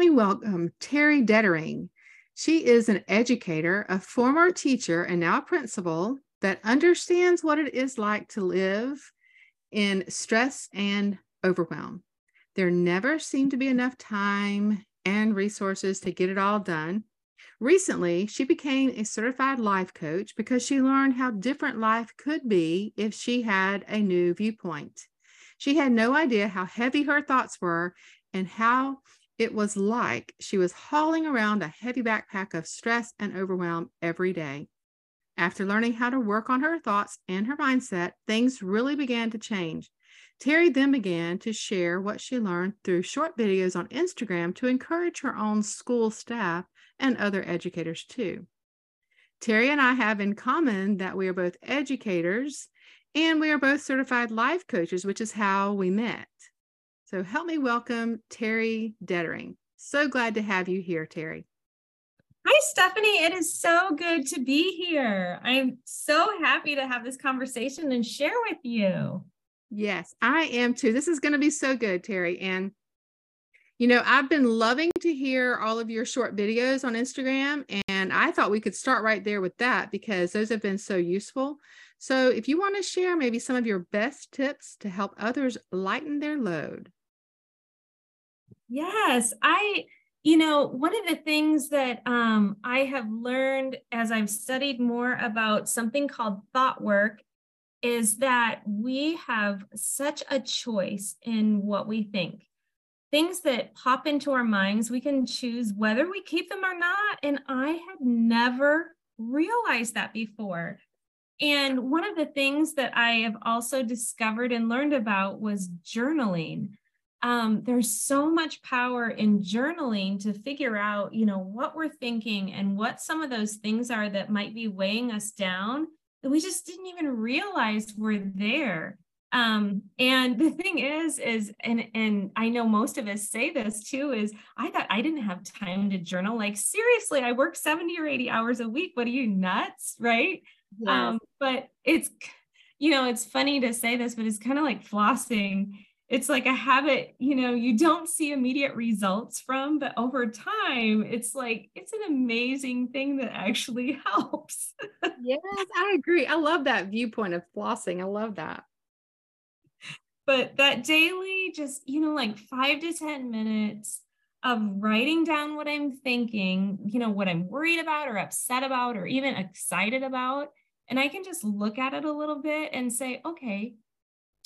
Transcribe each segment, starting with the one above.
me welcome Teri Detering. She is an educator, a former teacher, and now a principal that understands what it is like to live in stress and overwhelm. There never seemed to be enough time and resources to get it all done. Recently, she became a certified life coach because she learned how different life could be if she had a new viewpoint. She had no idea how heavy her thoughts were and how it was like she was hauling around a heavy backpack of stress and overwhelm every day. After learning how to work on her thoughts and her mindset, things really began to change. Teri then began to share what she learned through short videos on Instagram to encourage her own school staff and other educators too. Teri and I have in common that we are both educators and we are both certified life coaches, which is how we met. So help me welcome Teri Detering. So glad to have you here, Teri. Hi, Stephanie. It is so good to be here. I'm so happy to have this conversation and share with you. Yes, I am too. This is going to be so good, Teri. And, you know, I've been loving to hear all of your short videos on Instagram. And I thought we could start right there with that because those have been so useful. So, if you want to share maybe some of your best tips to help others lighten their load. Yes, I, you know, one of the things that um, I have learned as I've studied more about something called thought work is that we have such a choice in what we think. Things that pop into our minds, we can choose whether we keep them or not. And I had never realized that before. And one of the things that I have also discovered and learned about was journaling um, there's so much power in journaling to figure out you know what we're thinking and what some of those things are that might be weighing us down that we just didn't even realize were there. Um, and the thing is is and and i know most of us say this too is i thought i didn't have time to journal. Like seriously i work 70 or 80 hours a week. What are you nuts right? Yes. um, but it's you know it's funny to say this but it's kind of like flossing it's like a habit you know you don't see immediate results from but over time it's like it's an amazing thing that actually helps. Yes i agree. I love that viewpoint of flossing. I love that. But that daily just you know like five to ten minutes of writing down what i'm thinking you know what i'm worried about or upset about or even excited about and i can just look at it a little bit and say okay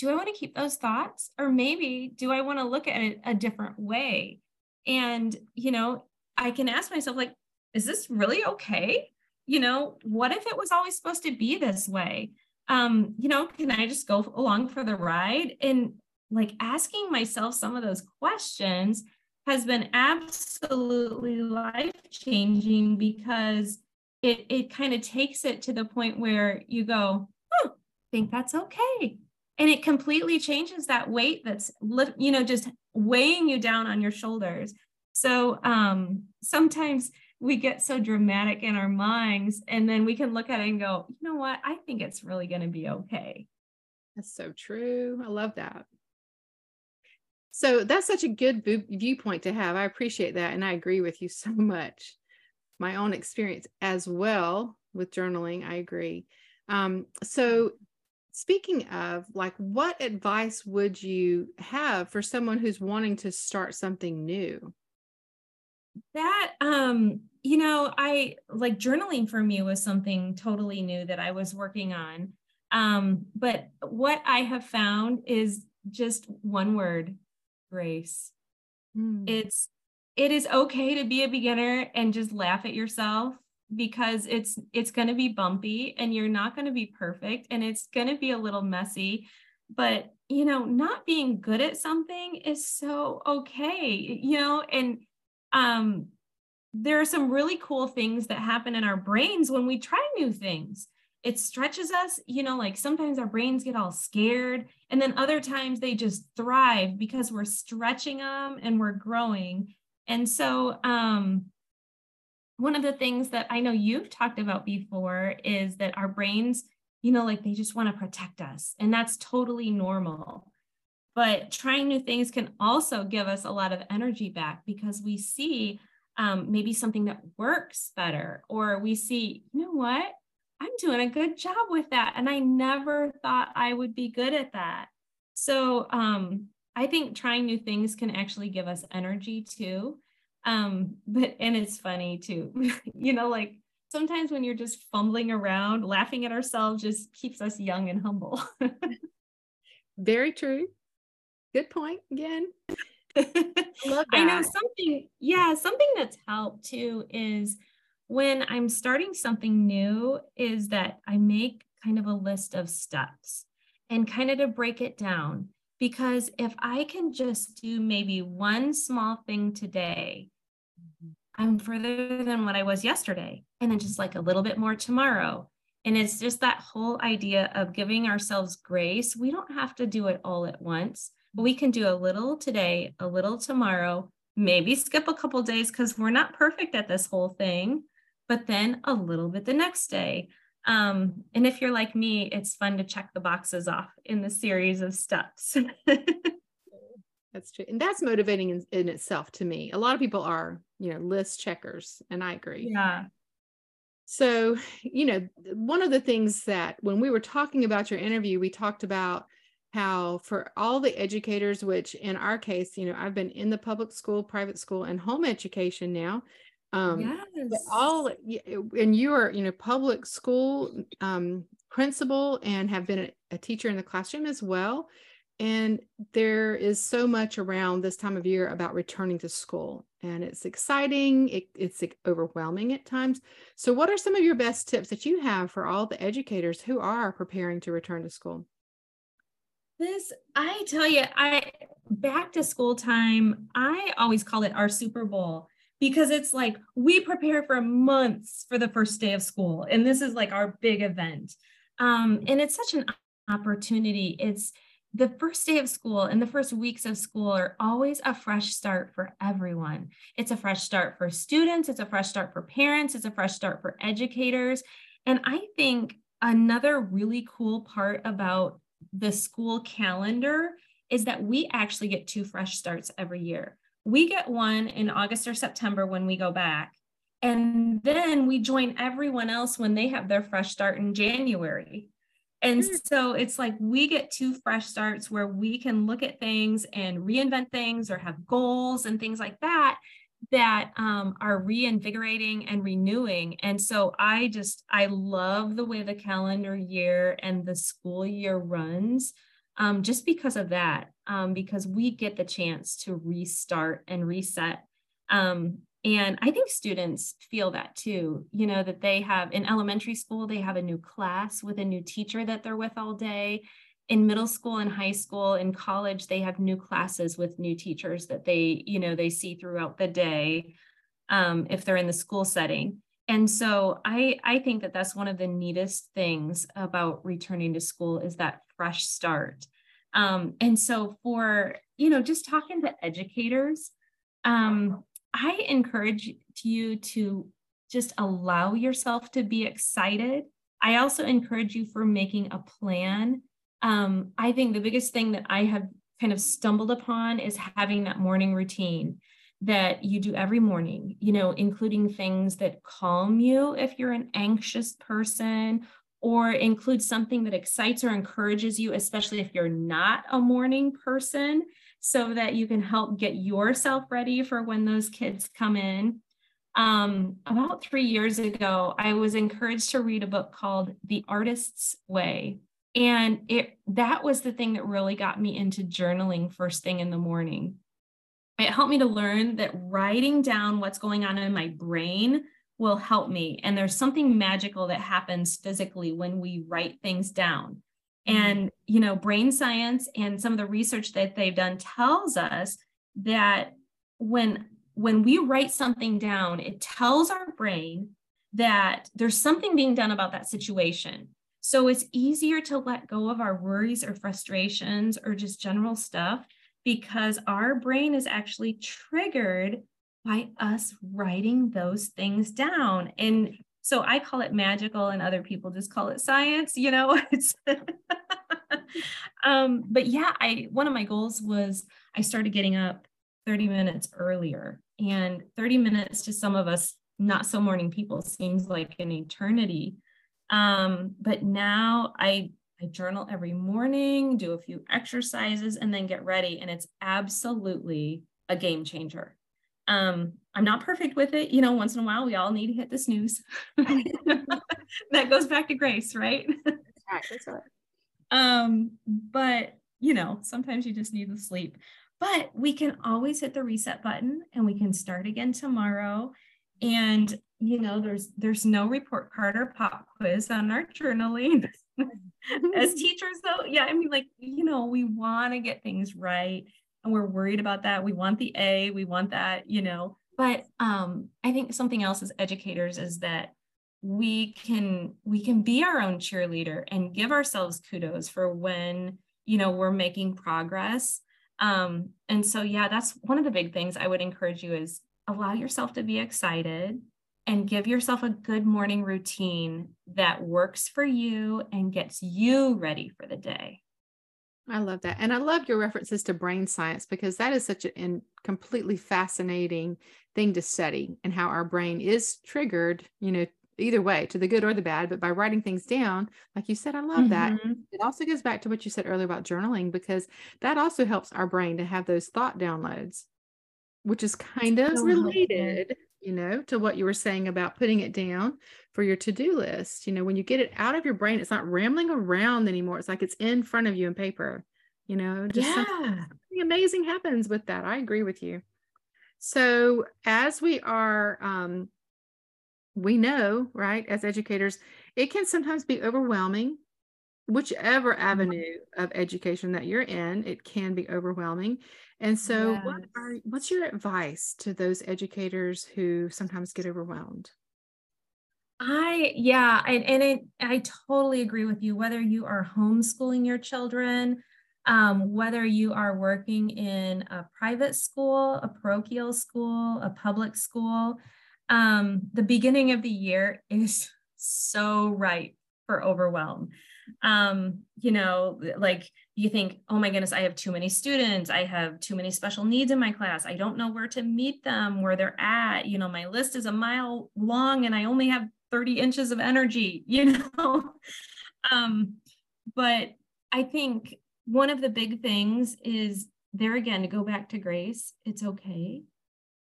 do I want to keep those thoughts? Or maybe do I want to look at it a different way? And, you know, I can ask myself, like, is this really okay? You know, what if it was always supposed to be this way? Um, you know, can I just go along for the ride? And like asking myself some of those questions has been absolutely life changing because it it kind of takes it to the point where you go, oh, I think that's okay and it completely changes that weight that's you know just weighing you down on your shoulders. So um sometimes we get so dramatic in our minds and then we can look at it and go you know what? I think it's really going to be okay. That's so true. I love that. So that's such a good viewpoint to have. I appreciate that and i agree with you so much. My own experience as well with journaling i agree. Um, so Speaking of, like, what advice would you have for someone who's wanting to start something new? That, um, you know, I like journaling for me was something totally new that I was working on. Um, but what I have found is just one word grace. Mm. It's, it is okay to be a beginner and just laugh at yourself because it's it's going to be bumpy and you're not going to be perfect and it's going to be a little messy but you know not being good at something is so okay you know and um there are some really cool things that happen in our brains when we try new things. It stretches us you know like sometimes our brains get all scared and then other times they just thrive because we're stretching them and we're growing. And so um one of the things that I know you've talked about before is that our brains, you know, like they just want to protect us, and that's totally normal. but trying new things can also give us a lot of energy back because we see um, maybe something that works better, or we see, you know what, I'm doing a good job with that. And I never thought I would be good at that. So um, I think trying new things can actually give us energy too. Um, but, and it's funny too, you know, like sometimes when you're just fumbling around, laughing at ourselves just keeps us young and humble. Very true. Good point again. I, I know something, yeah, something that's helped too is when I'm starting something new, is that I make kind of a list of steps and kind of to break it down. Because if I can just do maybe one small thing today. I'm further than what I was yesterday, and then just like a little bit more tomorrow. And it's just that whole idea of giving ourselves grace. We don't have to do it all at once but we can do a little today, a little tomorrow, maybe skip a couple days because we're not perfect at this whole thing, but then a little bit the next day. Um, and if you're like me, it's fun to check the boxes off in the series of steps. that's true. And that's motivating in, in itself to me. A lot of people are, you know, list checkers, and I agree. Yeah. So, you know, one of the things that when we were talking about your interview, we talked about how for all the educators which in our case you know i've been in the public school private school and home education now um yes. all and you are you know public school um principal and have been a, a teacher in the classroom as well and there is so much around this time of year about returning to school and it's exciting it, it's overwhelming at times so what are some of your best tips that you have for all the educators who are preparing to return to school this, I tell you, I back to school time, I always call it our Super Bowl because it's like we prepare for months for the first day of school. And this is like our big event. Um, and it's such an opportunity. It's the first day of school and the first weeks of school are always a fresh start for everyone. It's a fresh start for students, it's a fresh start for parents, it's a fresh start for educators. And I think another really cool part about the school calendar is that we actually get two fresh starts every year. We get one in August or September when we go back. And then we join everyone else when they have their fresh start in January. And hmm. so it's like we get two fresh starts where we can look at things and reinvent things or have goals and things like that that um, are reinvigorating and renewing. And so I just, I love the way the calendar year and the school year runs um, just because of that, um, because we get the chance to restart and reset. Um, and I think students feel that too, you know, that they have in elementary school, they have a new class with a new teacher that they're with all day. In middle school and high school in college they have new classes with new teachers that they you know they see throughout the day um, if they're in the school setting. And so i i think that that's one of the neatest things about returning to school is that fresh start. Um, and so for you know just talking to educators um, i encourage you to just allow yourself to be excited. I also encourage you for making a plan. Um, I think the biggest thing that I have kind of stumbled upon is having that morning routine that you do every morning, you know, including things that calm you if you're an anxious person, or include something that excites or encourages you, especially if you're not a morning person, so that you can help get yourself ready for when those kids come in. Um, about three years ago, I was encouraged to read a book called The Artist's Way and it that was the thing that really got me into journaling first thing in the morning it helped me to learn that writing down what's going on in my brain will help me and there's something magical that happens physically when we write things down. Mm-hmm. and you know brain science and some of the research that they've done tells us that when when we write something down it tells our brain that there's something being done about that situation so it's easier to let go of our worries or frustrations or just general stuff because our brain is actually triggered by us writing those things down. And so I call it magical and other people just call it science, you know, it's um, but yeah, I one of my goals was I started getting up 30 minutes earlier. And 30 minutes to some of us, not so morning people, seems like an eternity. Um, but now I I journal every morning, do a few exercises, and then get ready. And it's absolutely a game changer. Um, I'm not perfect with it. You know, once in a while, we all need to hit the snooze. that goes back to grace, right? That's right. That's right. Um, but you know, sometimes you just need the sleep. But we can always hit the reset button and we can start again tomorrow. And you know, there's there's no report card or pop quiz on our journaling. As teachers, though, yeah, I mean, like, you know, we want to get things right and we're worried about that. We want the A, we want that, you know. But um, I think something else as educators is that we can we can be our own cheerleader and give ourselves kudos for when you know we're making progress. Um, and so yeah that's one of the big things i would encourage you is allow yourself to be excited and give yourself a good morning routine that works for you and gets you ready for the day I love that. And I love your references to brain science because that is such a completely fascinating thing to study and how our brain is triggered, you know, either way, to the good or the bad. But by writing things down, like you said, I love mm-hmm. that. It also goes back to what you said earlier about journaling because that also helps our brain to have those thought downloads, which is kind of related. You know, to what you were saying about putting it down for your to do list. You know, when you get it out of your brain, it's not rambling around anymore. It's like it's in front of you in paper, you know, just yeah. something, something amazing happens with that. I agree with you. So, as we are, um, we know, right, as educators, it can sometimes be overwhelming whichever mm-hmm. avenue of education that you're in it can be overwhelming and so yes. what are what's your advice to those educators who sometimes get overwhelmed i yeah I, and it, i totally agree with you whether you are homeschooling your children um, whether you are working in a private school a parochial school a public school um, the beginning of the year is so ripe for overwhelm. Um you know like you think oh my goodness i have too many students. I have too many special needs in my class. I don't know where to meet them where they're at. You know my list is a mile long and i only have 30 inches of energy you know? Um but i think one of the big things is there again to go back to grace it's okay.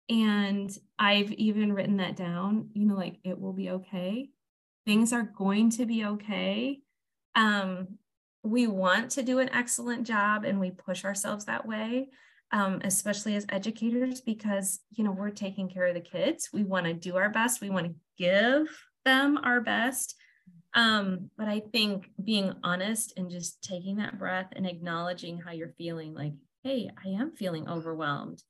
And i've even written that down you know like it will be okay things are going to be okay. Um, we want to do an excellent job and we push ourselves that way um, especially as educators because you know we're taking care of the kids. We want to do our best. We want to give them our best. Um, but i think being honest and just taking that breath and acknowledging how you're feeling like hey i am feeling overwhelmed.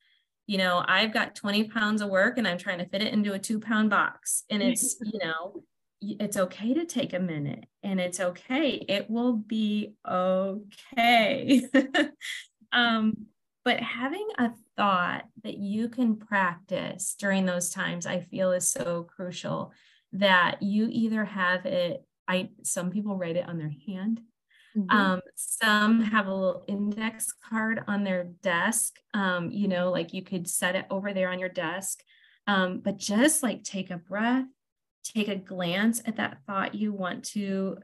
You know i've got 20 pounds of work and i'm trying to fit it into a two pound box and it's you know it's okay to take a minute and it's okay. It will be okay. um, but having a thought that you can practice during those times, I feel is so crucial that you either have it, I some people write it on their hand. Mm-hmm. Um, some have a little index card on their desk. Um, you know, like you could set it over there on your desk. Um, but just like take a breath take a glance at that thought you want to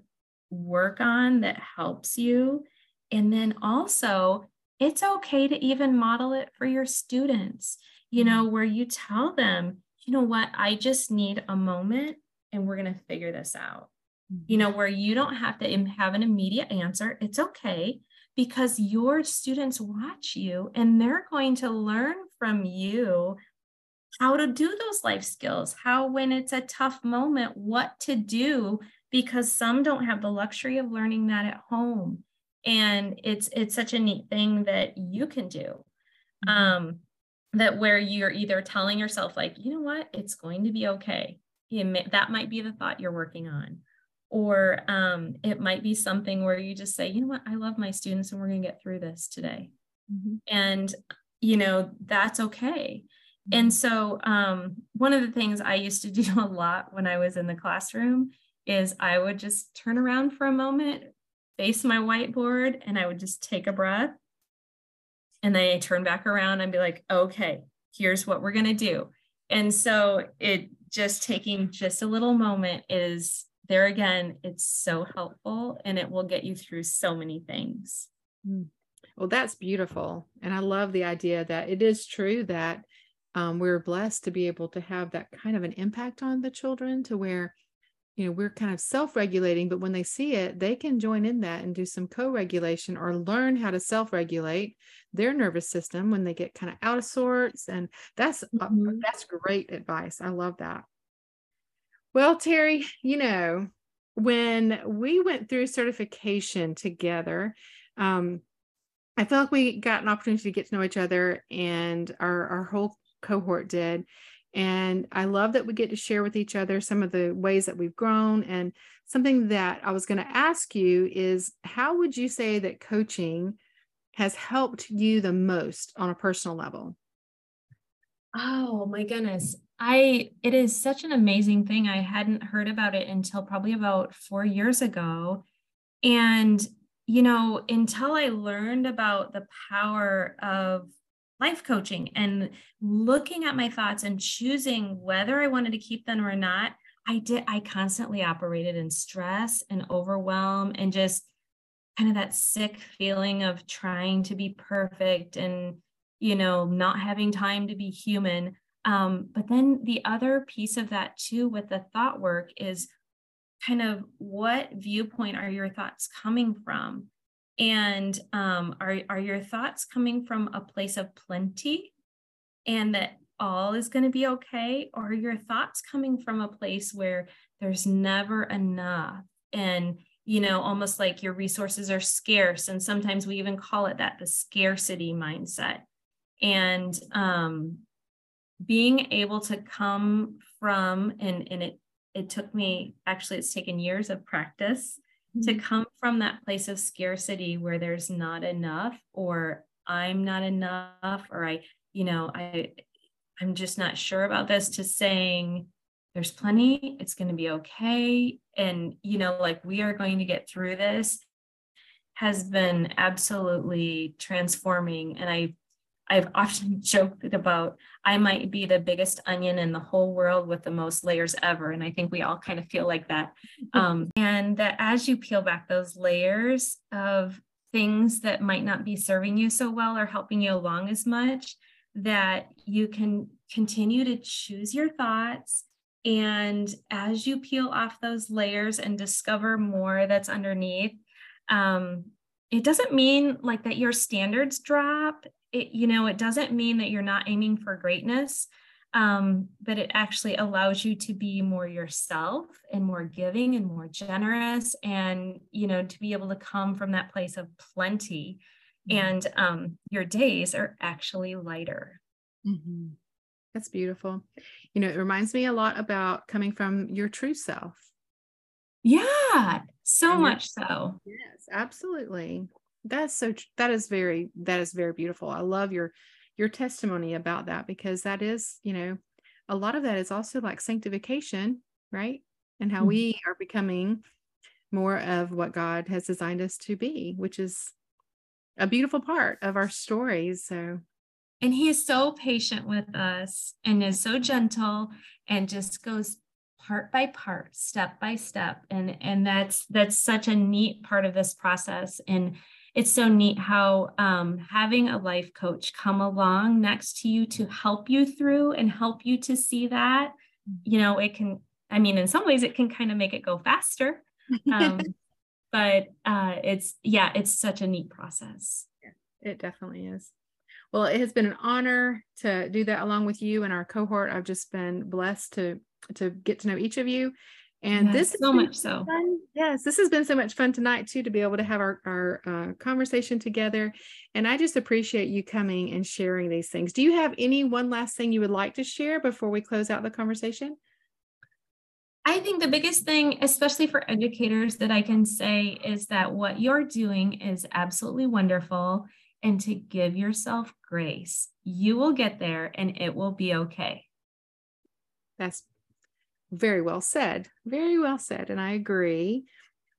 work on that helps you. And then also, it's okay to even model it for your students, you know, mm-hmm. where you tell them, you know what, I just need a moment and we're going to figure this out. Mm-hmm. You know, where you don't have to have an immediate answer. It's okay because your students watch you and they're going to learn from you how to do those life skills, how, when it's a tough moment, what to do, because some don't have the luxury of learning that at home. And it's it's such a neat thing that you can do. Mm-hmm. Um, that where you're either telling yourself, like, you know what, it's going to be okay. May, that might be the thought you're working on. Or um, it might be something where you just say, you know what, I love my students and we're going to get through this today. Mm-hmm. And, you know, that's okay and so, um, one of the things I used to do a lot when I was in the classroom is I would just turn around for a moment, face my whiteboard and I would just take a breath. And then I turn back around and be like, okay, here's what we're going to do. And so it just taking just a little moment is there again, it's so helpful and it will get you through so many things. Mm. Well, that's beautiful. And I love the idea that it is true that um, we're blessed to be able to have that kind of an impact on the children to where you know we're kind of self-regulating but when they see it they can join in that and do some co-regulation or learn how to self-regulate their nervous system when they get kind of out of sorts and that's uh, mm-hmm. uh, that's great advice i love that well teri you know when we went through certification together um, i felt like we got an opportunity to get to know each other and our our whole cohort did and I love that we get to share with each other some of the ways that we've grown. And something that I was going to ask you is how would you say that coaching has helped you the most on a personal level? Oh my goodness. I it is such an amazing thing. I hadn't heard about it until probably about 4 years ago. And you know, until I learned about the power of life coaching and looking at my thoughts and choosing whether I wanted to keep them or not, I did, I constantly operated in stress and overwhelm and just kind of that sick feeling of trying to be perfect and, you know, not having time to be human. Um, but then the other piece of that too with the thought work is kind of what viewpoint are your thoughts coming from? And um, are, are your thoughts coming from a place of plenty and that all is going to be okay? Or are your thoughts coming from a place where there's never enough and, you know, almost like your resources are scarce? And sometimes we even call it that the scarcity mindset. And um, being able to come from, and, and it, it took me actually, it's taken years of practice to mm-hmm. come from that place of scarcity where there's not enough or i'm not enough or i you know i i'm just not sure about this to saying there's plenty. It's going to be okay. And you know like we are going to get through this has been absolutely transforming. And i I've often joked about I might be the biggest onion in the whole world with the most layers ever. And I think we all kind of feel like that. Um, and that as you peel back those layers of things that might not be serving you so well or helping you along as much, that you can continue to choose your thoughts. And as you peel off those layers and discover more that's underneath, um, it doesn't mean like that your standards drop it, you know, it doesn't mean that you're not aiming for greatness, um, but it actually allows you to be more yourself and more giving and more generous and, you know, to be able to come from that place of plenty. Mm-hmm. And um, your days are actually lighter. Mm-hmm. That's beautiful. You know, it reminds me a lot about coming from your true self. Yeah, so and much so. Yes, absolutely that's so that is very that is very beautiful. I love your your testimony about that because that is you know a lot of that is also like sanctification right? And how mm-hmm. we are becoming more of what god has designed us to be which is a beautiful part of our stories so and he is so patient with us and is so gentle and just goes part by part step by step. And and that's that's such a neat part of this process. And it's so neat how um, having a life coach come along next to you to help you through and help you to see that you know it can i mean in some ways it can kind of make it go faster. Um, but uh, it's yeah it's such a neat process. Yeah, it definitely is. Well it has been an honor to do that along with you and our cohort. I've just been blessed to to get to know each of you and yes, this so much so. Fun. Yes, this has been so much fun tonight too to be able to have our our uh, conversation together. And I just appreciate you coming and sharing these things. Do you have any one last thing you would like to share before we close out the conversation? I think the biggest thing, especially for educators, that I can say is that what you're doing is absolutely wonderful and to give yourself grace. You will get there and it will be okay. That's very well said. Very well said. And I agree.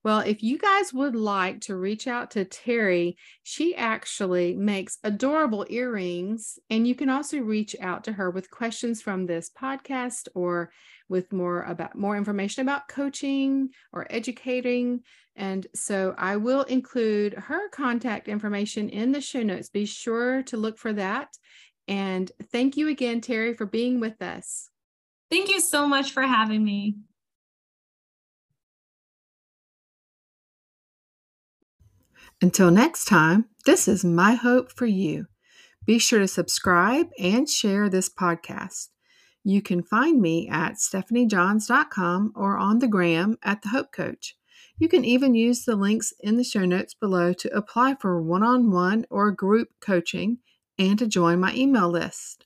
Well, if you guys would like to reach out to Teri, she actually makes adorable earrings. And you can also reach out to her with questions from this podcast or with more about more information about coaching or educating. And so I will include her contact information in the show notes. Be sure to look for that. And thank you again, Teri, for being with us. Thank you so much for having me. Until next time, this is my hope for you. Be sure to subscribe and share this podcast. You can find me at stephaniejohns.com or on the gram at the Hope Coach. You can even use the links in the show notes below to apply for one on one or group coaching and to join my email list.